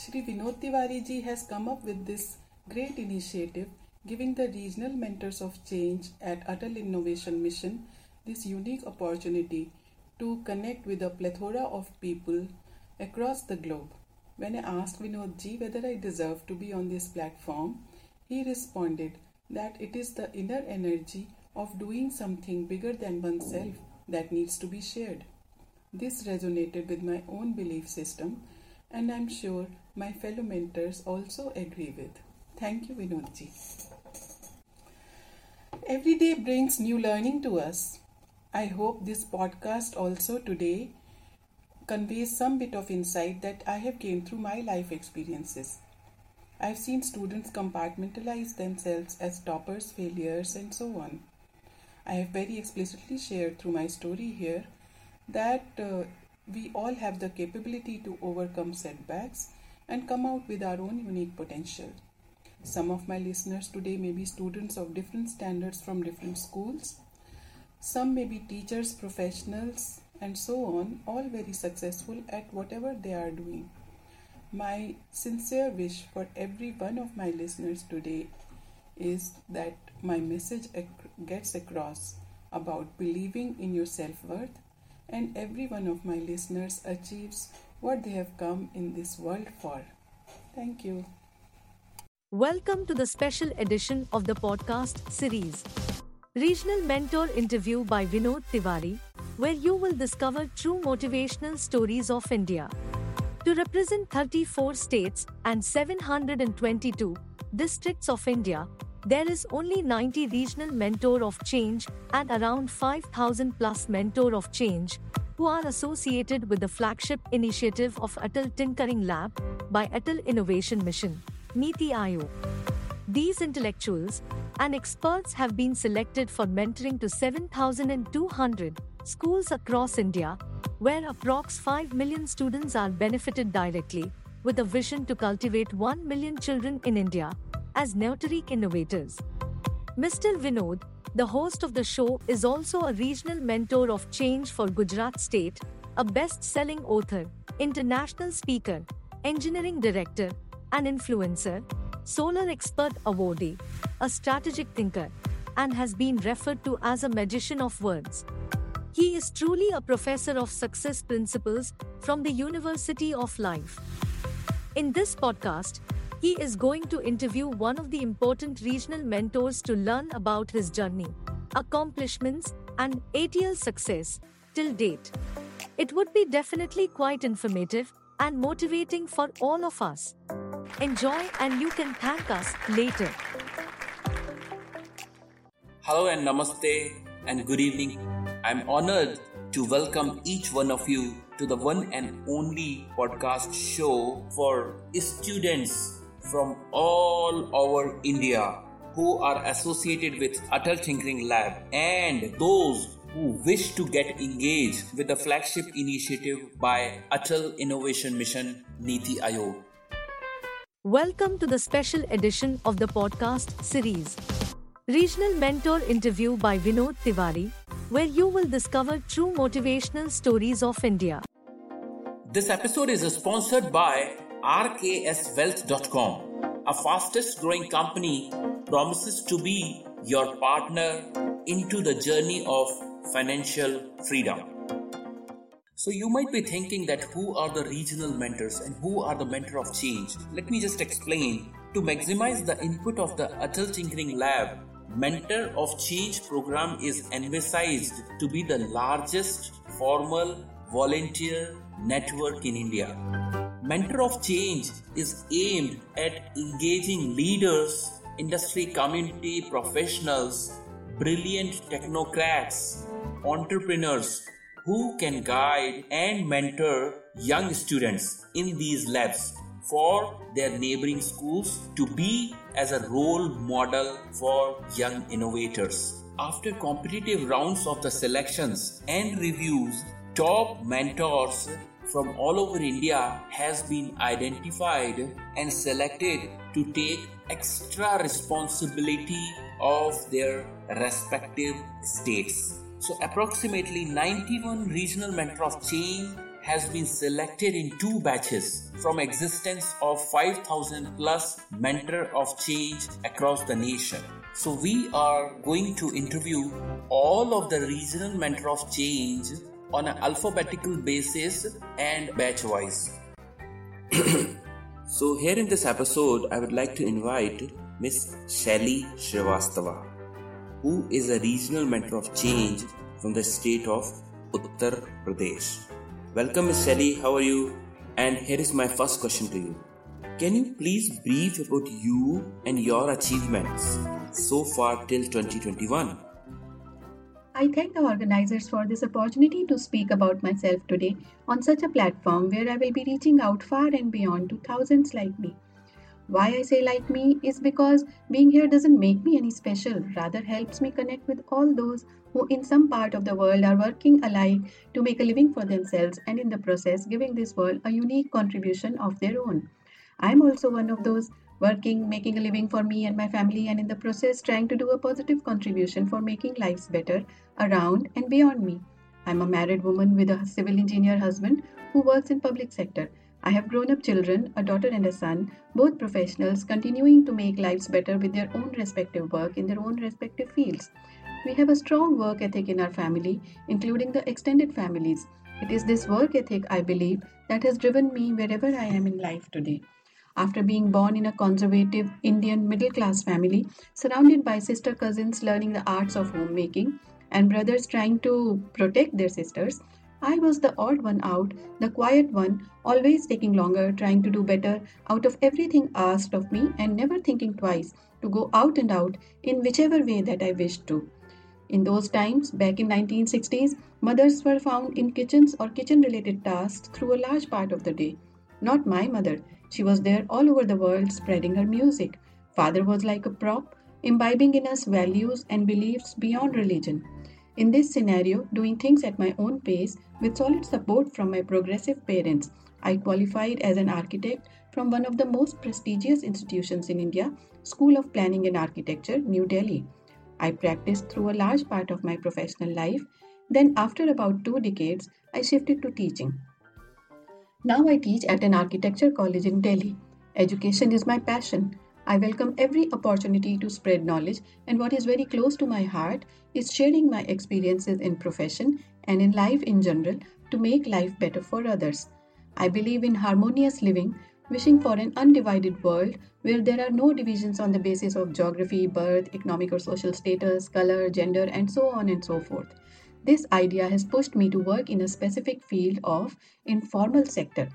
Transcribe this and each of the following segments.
Shri Vinod Tiwari ji has come up with this great initiative giving the regional mentors of change at Atal Innovation Mission this unique opportunity to connect with a plethora of people across the globe. When I asked Vinod ji whether I deserve to be on this platform, he responded that it is the inner energy of doing something bigger than oneself that needs to be shared. This resonated with my own belief system, and I'm sure my fellow mentors also agree with. Thank you, Vinodji. Every day brings new learning to us. I hope this podcast also today conveys some bit of insight that I have gained through my life experiences. I've seen students compartmentalize themselves as toppers, failures, and so on. I have very explicitly shared through my story here that uh, we all have the capability to overcome setbacks and come out with our own unique potential. Some of my listeners today may be students of different standards from different schools. Some may be teachers, professionals, and so on, all very successful at whatever they are doing. My sincere wish for every one of my listeners today is that my message gets across about believing in your self worth, and every one of my listeners achieves what they have come in this world for. Thank you. Welcome to the special edition of the podcast series Regional Mentor Interview by Vinod Tiwari, where you will discover true motivational stories of India. To represent 34 states and 722 districts of India, there is only 90 regional mentor of change and around 5000 plus mentor of change who are associated with the flagship initiative of Atal Tinkering Lab by Atal Innovation Mission, Niti Aayog. These intellectuals and experts have been selected for mentoring to 7,200 schools across India, where approx 5 million students are benefited directly, with a vision to cultivate 1 million children in India as Neoteric innovators. Mr. Vinod, the host of the show, is also a regional mentor of change for Gujarat State, a best selling author, international speaker, engineering director, an influencer, solar expert awardee, a strategic thinker, and has been referred to as a magician of words. He is truly a professor of success principles from the University of Life. In this podcast, he is going to interview one of the important regional mentors to learn about his journey, accomplishments, and ATL success till date. It would be definitely quite informative and motivating for all of us. Enjoy, and you can thank us later. Hello and namaste and good evening. I'm honored to welcome each one of you to the one and only podcast show for students from all over India who are associated with Atal Tinkering Lab and those who wish to get engaged with the flagship initiative by Atal Innovation Mission Niti Aayog. Welcome to the special edition of the podcast series Regional Mentor Interview by Vinod Tiwari, where you will discover true motivational stories of India. This episode is sponsored by RKSWealth.com, a fastest growing company promises to be your partner into the journey of financial freedom. So you might be thinking that who are the regional mentors and who are the mentor of change? Let me just explain. To maximize the input of the Atal Tinkering Lab, Mentor of Change program is envisaged to be the largest formal volunteer network in India. Mentor of Change is aimed at engaging leaders, industry community professionals, brilliant technocrats, entrepreneurs who can guide and mentor young students in these labs for their neighboring schools to be as a role model for young innovators. After competitive rounds of the selections and reviews, top mentors from all over India has been identified and selected to take extra responsibility of their respective states. So, approximately 91 regional mentor of change has been selected in two batches from existence of 5000 plus mentor of change across the nation. So we are going to interview all of the regional mentor of change on an alphabetical basis and batch wise. so here in this episode I would like to invite Miss Shelly Srivastava who is a regional mentor of change from the state of Uttar Pradesh. Welcome, Ms. Shelly. How are you? And here is my first question to you. Can you please brief about you and your achievements so far till 2021? I thank the organizers for this opportunity to speak about myself today on such a platform where I will be reaching out far and beyond to thousands like me. Why I say like me is because being here doesn't make me any special, rather helps me connect with all those who in some part of the world are working alike to make a living for themselves and in the process giving this world a unique contribution of their own. I am also one of those working, making a living for me and my family, and in the process trying to do a positive contribution for making lives better around and beyond me. I'm a married woman with a civil engineer husband who works in public sector. I have grown up children, a daughter and a son, both professionals continuing to make lives better with their own respective work in their own respective fields. We have a strong work ethic in our family, including the extended families. It is this work ethic, I believe, that has driven me wherever I am in life today. After being born in a conservative Indian middle class family, surrounded by sister cousins learning the arts of homemaking, and brothers trying to protect their sisters, I was the odd one out, the quiet one, always taking longer, trying to do better out of everything asked of me, and never thinking twice to go out and out in whichever way that I wished to. In those times, back in 1960s, mothers were found in kitchens or kitchen-related tasks through a large part of the day. Not my mother. She was there all over the world spreading her music. Father was like a prop, imbibing in us values and beliefs beyond religion. In this scenario, doing things at my own pace with solid support from my progressive parents, I qualified as an architect from one of the most prestigious institutions in India, School of Planning and Architecture, New Delhi. I practiced through a large part of my professional life. Then, after about two decades, I shifted to teaching. Now I teach at an architecture college in Delhi. Education is my passion. I welcome every opportunity to spread knowledge, and what is very close to my heart is sharing my experiences in profession and in life in general to make life better for others. I believe in harmonious living, wishing for an undivided world where there are no divisions on the basis of geography, birth, economic or social status, color, gender, and so on and so forth. This idea has pushed me to work in a specific field of informal sector.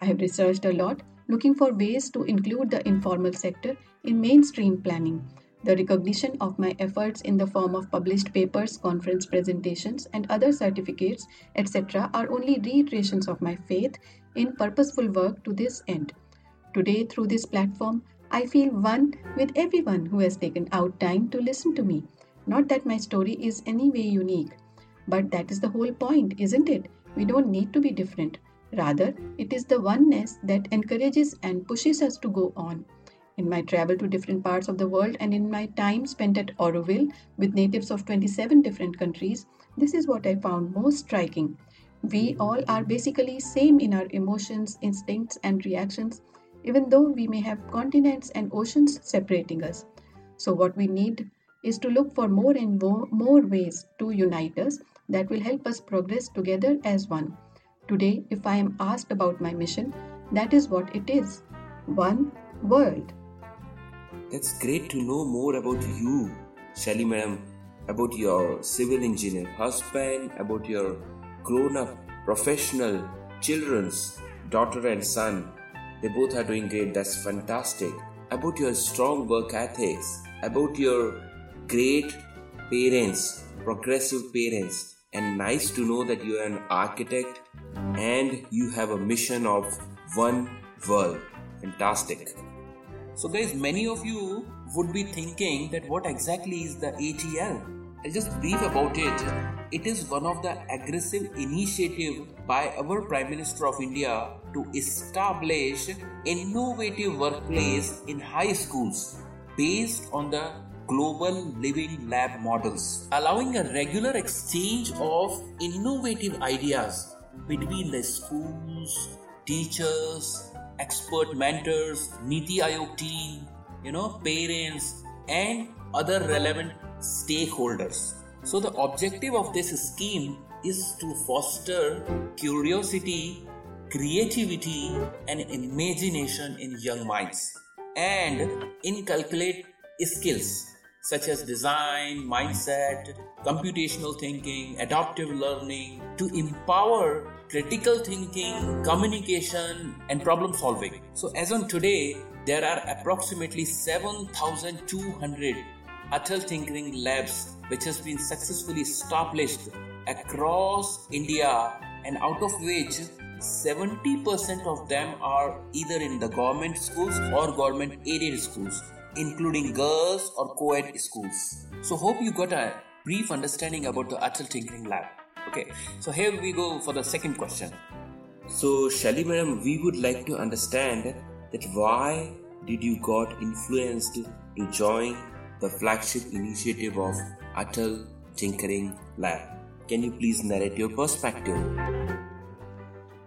I have researched a lot looking for ways to include the informal sector in mainstream planning. The recognition of my efforts in the form of published papers, conference presentations, and other certificates, etc., are only reiterations of my faith in purposeful work to this end. Today, through this platform, I feel one with everyone who has taken out time to listen to me. Not that my story is any way unique, but that is the whole point, isn't it? We don't need to be different. Rather, it is the oneness that encourages and pushes us to go on. In my travel to different parts of the world and in my time spent at Auroville with natives of 27 different countries, this is what I found most striking. We all are basically same in our emotions, instincts and reactions, even though we may have continents and oceans separating us. So what we need is to look for more and more ways to unite us that will help us progress together as one. Today, if I am asked about my mission, that is what it is one world. That's great to know more about you, Shelly madam, about your civil engineer husband, about your grown up professional children's daughter and son. They both are doing great. That's fantastic. About your strong work ethics, about your great parents, progressive parents, and nice to know that you are an architect and you have a mission of one world. Fantastic. So, guys, many of you would be thinking that what exactly is the ATL? I'll just brief about it. It is one of the aggressive initiative by our Prime Minister of India to establish innovative workplace in high schools based on the global living lab models, allowing a regular exchange of innovative ideas between the schools, teachers, expert mentors, Niti Aayog team, you know, parents, and other relevant stakeholders. So, the objective of this scheme is to foster curiosity, creativity, and imagination in young minds and inculcate skills such as design, mindset, computational thinking, adaptive learning to empower critical thinking, communication, and problem solving. So, as on today, there are approximately 7,200 Atal Tinkering Labs which has been successfully established across India, and out of which 70% of them are either in the government schools or government aided schools, including girls or co ed schools. So, hope you got a brief understanding about the Atal Tinkering Lab. Okay, so here we go for the second question. So, Shelly madam, we would like to understand that why did you got influenced to join the flagship initiative of Atal Tinkering Lab? Can you please narrate your perspective?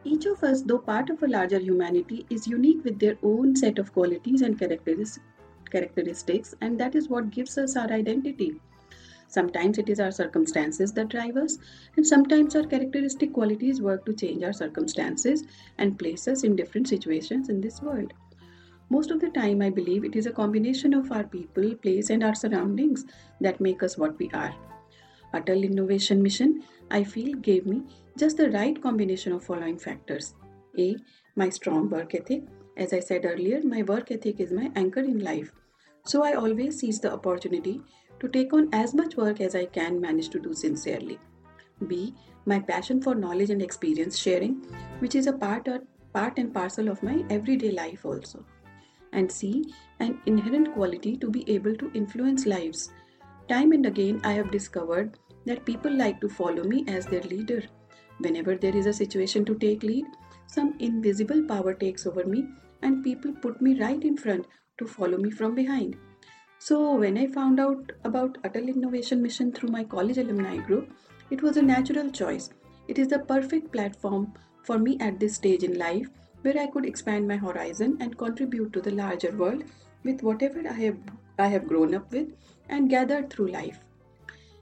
Each of us, though part of a larger humanity, is unique with their own set of qualities and characteristics, and that is what gives us our identity. Sometimes it is our circumstances that drive us, and sometimes our characteristic qualities work to change our circumstances and place us in different situations in this world. Most of the time, I believe it is a combination of our people, place, and our surroundings that make us what we are. Atal Innovation Mission, I feel, gave me just the right combination of following factors. A. My strong work ethic. As I said earlier, my work ethic is my anchor in life. So I always seize the opportunity to take on as much work as I can manage to do sincerely. B. My passion for knowledge and experience sharing, which is a part, or, part and parcel of my everyday life also and C. an inherent quality to be able to influence lives. Time and again, I have discovered that people like to follow me as their leader. Whenever there is a situation to take lead, some invisible power takes over me and people put me right in front to follow me from behind. So, when I found out about Atal Innovation Mission through my college alumni group, it was a natural choice. It is the perfect platform for me at this stage in life where I could expand my horizon and contribute to the larger world with whatever I have, I have grown up with and gathered through life.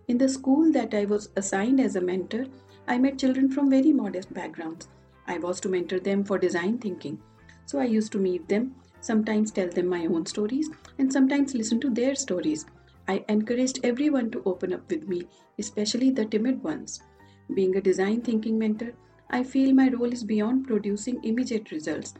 In the school that I was assigned as a mentor, I met children from very modest backgrounds. I was to mentor them for design thinking. So I used to meet them, sometimes tell them my own stories, and sometimes listen to their stories. I encouraged everyone to open up with me, especially the timid ones. Being a design thinking mentor, I feel my role is beyond producing immediate results.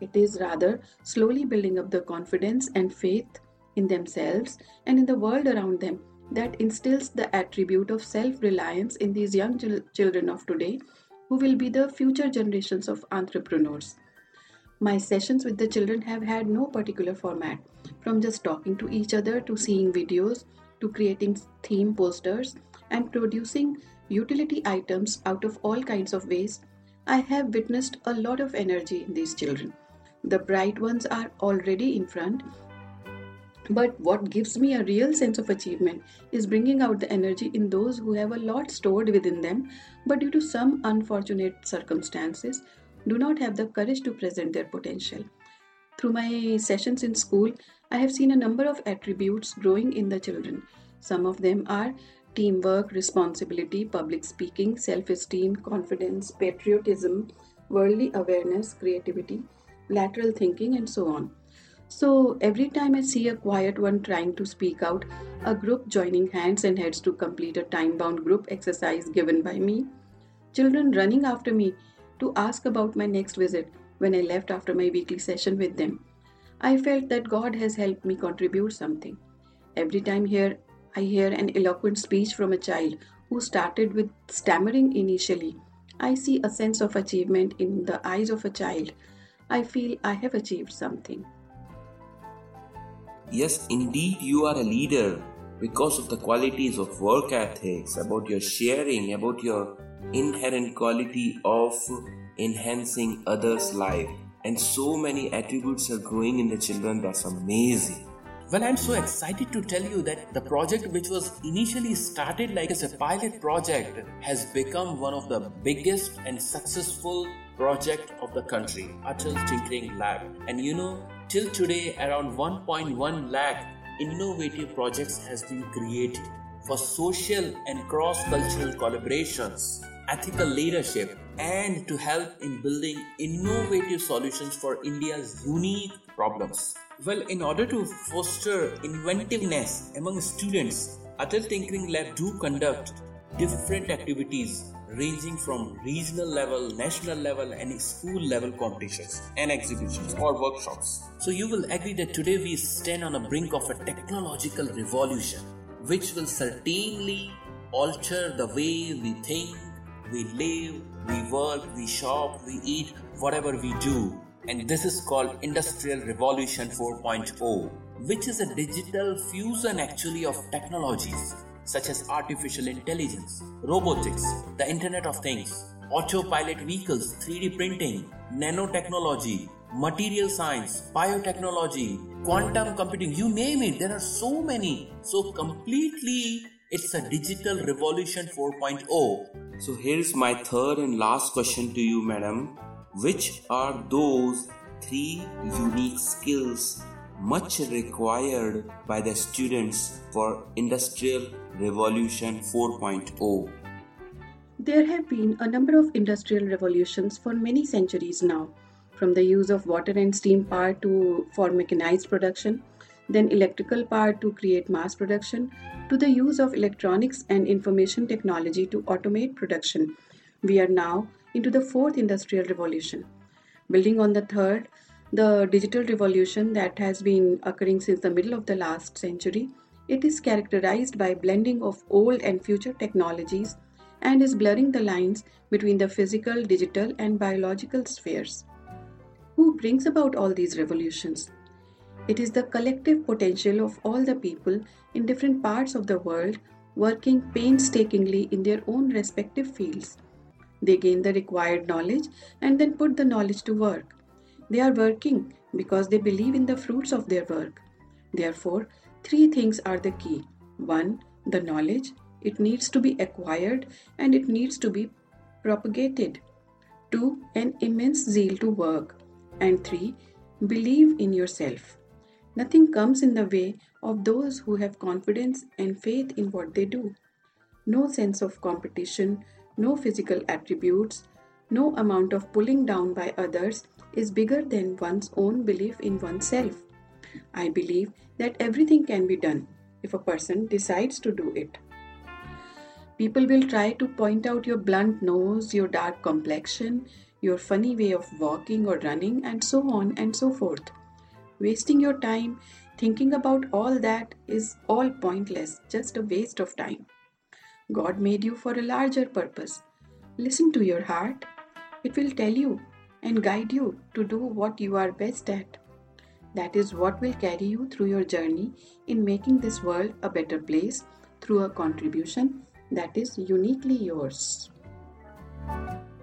It is rather slowly building up the confidence and faith in themselves and in the world around them that instills the attribute of self reliance in these young children of today who will be the future generations of entrepreneurs. My sessions with the children have had no particular format, from just talking to each other to seeing videos to creating theme posters and producing utility items out of all kinds of waste, I have witnessed a lot of energy in these children. The bright ones are already in front, but what gives me a real sense of achievement is bringing out the energy in those who have a lot stored within them, but due to some unfortunate circumstances, do not have the courage to present their potential. Through my sessions in school, I have seen a number of attributes growing in the children. Some of them are teamwork, responsibility, public speaking, self esteem, confidence, patriotism, worldly awareness, creativity, lateral thinking, and so on. So every time I see a quiet one trying to speak out, a group joining hands and heads to complete a time bound group exercise given by me, children running after me to ask about my next visit when I left after my weekly session with them, I felt that God has helped me contribute something. Every time here I hear an eloquent speech from a child who started with stammering initially. I see a sense of achievement in the eyes of a child. I feel I have achieved something. Yes, indeed, you are a leader because of the qualities of work ethics, about your sharing, about your inherent quality of enhancing others' life. And so many attributes are growing in the children, that's amazing. Well, I'm so excited to tell you that the project, which was initially started like as a pilot project, has become one of the biggest and successful project of the country, Atal Tinkering Lab. And you know, till today, around 1.1 lakh innovative projects has been created for social and cross-cultural collaborations, ethical leadership, and to help in building innovative solutions for India's unique problems. Well, in order to foster inventiveness among students, Atal Tinkering Lab do conduct different activities ranging from regional level, national level, and school level competitions and exhibitions or workshops. So, you will agree that today we stand on the brink of a technological revolution which will certainly alter the way we think, we live, we work, we shop, we eat, whatever we do. And this is called Industrial Revolution 4.0, which is a digital fusion actually of technologies such as artificial intelligence, robotics, the Internet of Things, autopilot vehicles, 3D printing, nanotechnology, material science, biotechnology, quantum computing, you name it, there are so many. So, completely, it's a digital revolution 4.0. So, here's my third and last question to you, madam which are those three unique skills much required by the students for Industrial Revolution 4.0? There have been a number of industrial revolutions for many centuries now, from the use of water and steam power to for mechanized production, then electrical power to create mass production, to the use of electronics and information technology to automate production. We are now into the fourth industrial revolution. Building on the third, the digital revolution that has been occurring since the middle of the last century, it is characterized by blending of old and future technologies and is blurring the lines between the physical, digital, and biological spheres. Who brings about all these revolutions? It is the collective potential of all the people in different parts of the world working painstakingly in their own respective fields they gain the required knowledge and then put the knowledge to work. They are working because they believe in the fruits of their work. Therefore, three things are the key. One, the knowledge. It needs to be acquired and it needs to be propagated. Two, an immense zeal to work. And three, believe in yourself. Nothing comes in the way of those who have confidence and faith in what they do. No sense of competition, no physical attributes, no amount of pulling down by others is bigger than one's own belief in oneself. I believe that everything can be done if a person decides to do it. People will try to point out your blunt nose, your dark complexion, your funny way of walking or running, and so on and so forth. Wasting your time thinking about all that is all pointless, just a waste of time. God made you for a larger purpose. Listen to your heart. It will tell you and guide you to do what you are best at. That is what will carry you through your journey in making this world a better place through a contribution that is uniquely yours.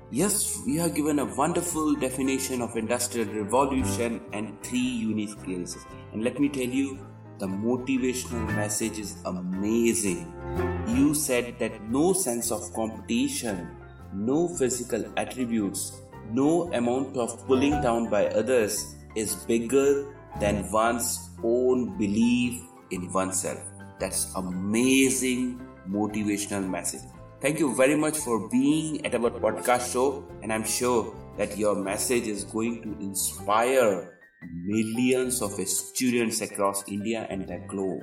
Yes, we have given a wonderful definition of industrial revolution and three unique skills. And let me tell you, the motivational message is amazing. You said that no sense of competition, no physical attributes, no amount of pulling down by others is bigger than one's own belief in oneself. That's amazing motivational message. Thank you very much for being at our podcast show, and I'm sure that your message is going to inspire millions of students across India and the globe.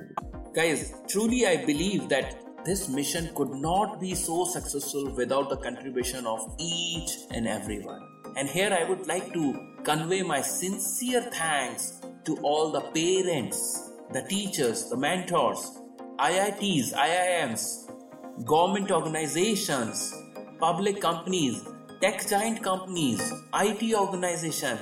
Guys, truly I believe that this mission could not be so successful without the contribution of each and everyone. And here I would like to convey my sincere thanks to all the parents, the teachers, the mentors, IITs, IIMs, government organizations, public companies, tech giant companies, IT organization,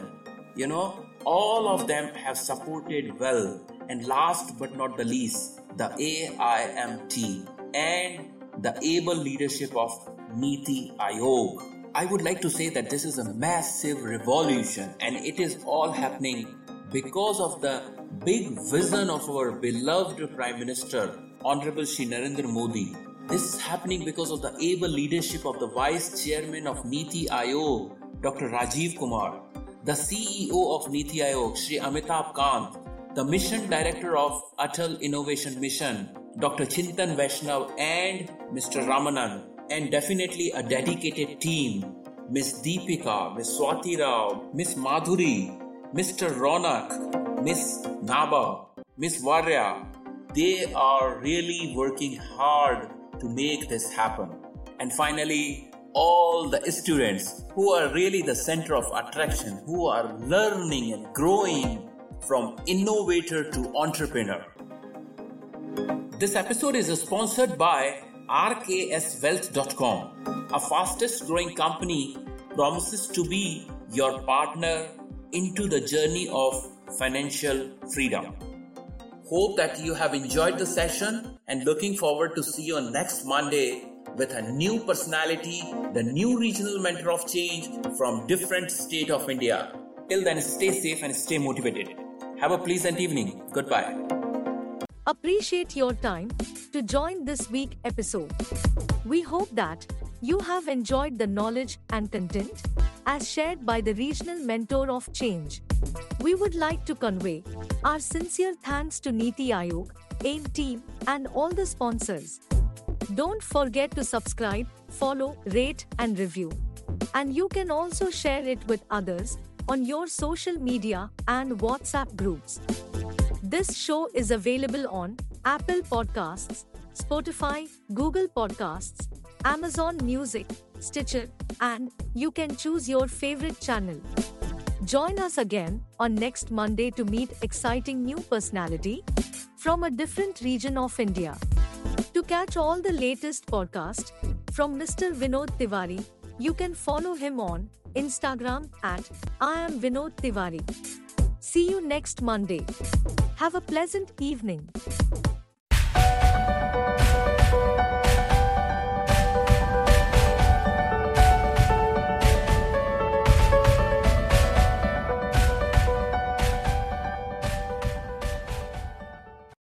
you know, all of them have supported well. And last but not the least, the AIMT and the able leadership of Niti Aayog. I would like to say that this is a massive revolution and it is all happening because of the big vision of our beloved Prime Minister, Honorable Shri Narendra Modi. This is happening because of the able leadership of the Vice Chairman of Niti Aayog, Dr. Rajiv Kumar, the CEO of Niti Aayog, Shri Amitabh Kant, the Mission Director of Atal Innovation Mission, Dr. Chintan Vaishnav, and Mr. Ramanan, and definitely a dedicated team Miss Deepika, Miss Swati Rao, Miss Madhuri, Mr. Ronak, Miss Naba, Miss Varya. They are really working hard to make this happen. And finally, all the students who are really the center of attraction, who are learning and growing from innovator to entrepreneur. This episode is sponsored by rkswealth.com. A fastest growing company promises to be your partner into the journey of financial freedom. Hope that you have enjoyed the session and looking forward to see you on next Monday with a new personality, the new regional mentor of change from different state of India. Till then, stay safe and stay motivated. Have a pleasant evening. Goodbye. Appreciate your time to join this week episode. We hope that you have enjoyed the knowledge and content as shared by the regional mentor of change. We would like to convey our sincere thanks to Niti Aayog, AIM team, and all the sponsors. Don't forget to subscribe, follow, rate, and review. And you can also share it with others on your social media and WhatsApp groups. This show is available on Apple Podcasts, Spotify, Google Podcasts, Amazon Music, Stitcher, and you can choose your favorite channel. Join us again on next Monday to meet exciting new personality from a different region of India. To catch all the latest podcast from Mr. Vinod Tiwari, you can follow him on Instagram at I am Vinod Tiwari. See you next Monday. Have a pleasant evening.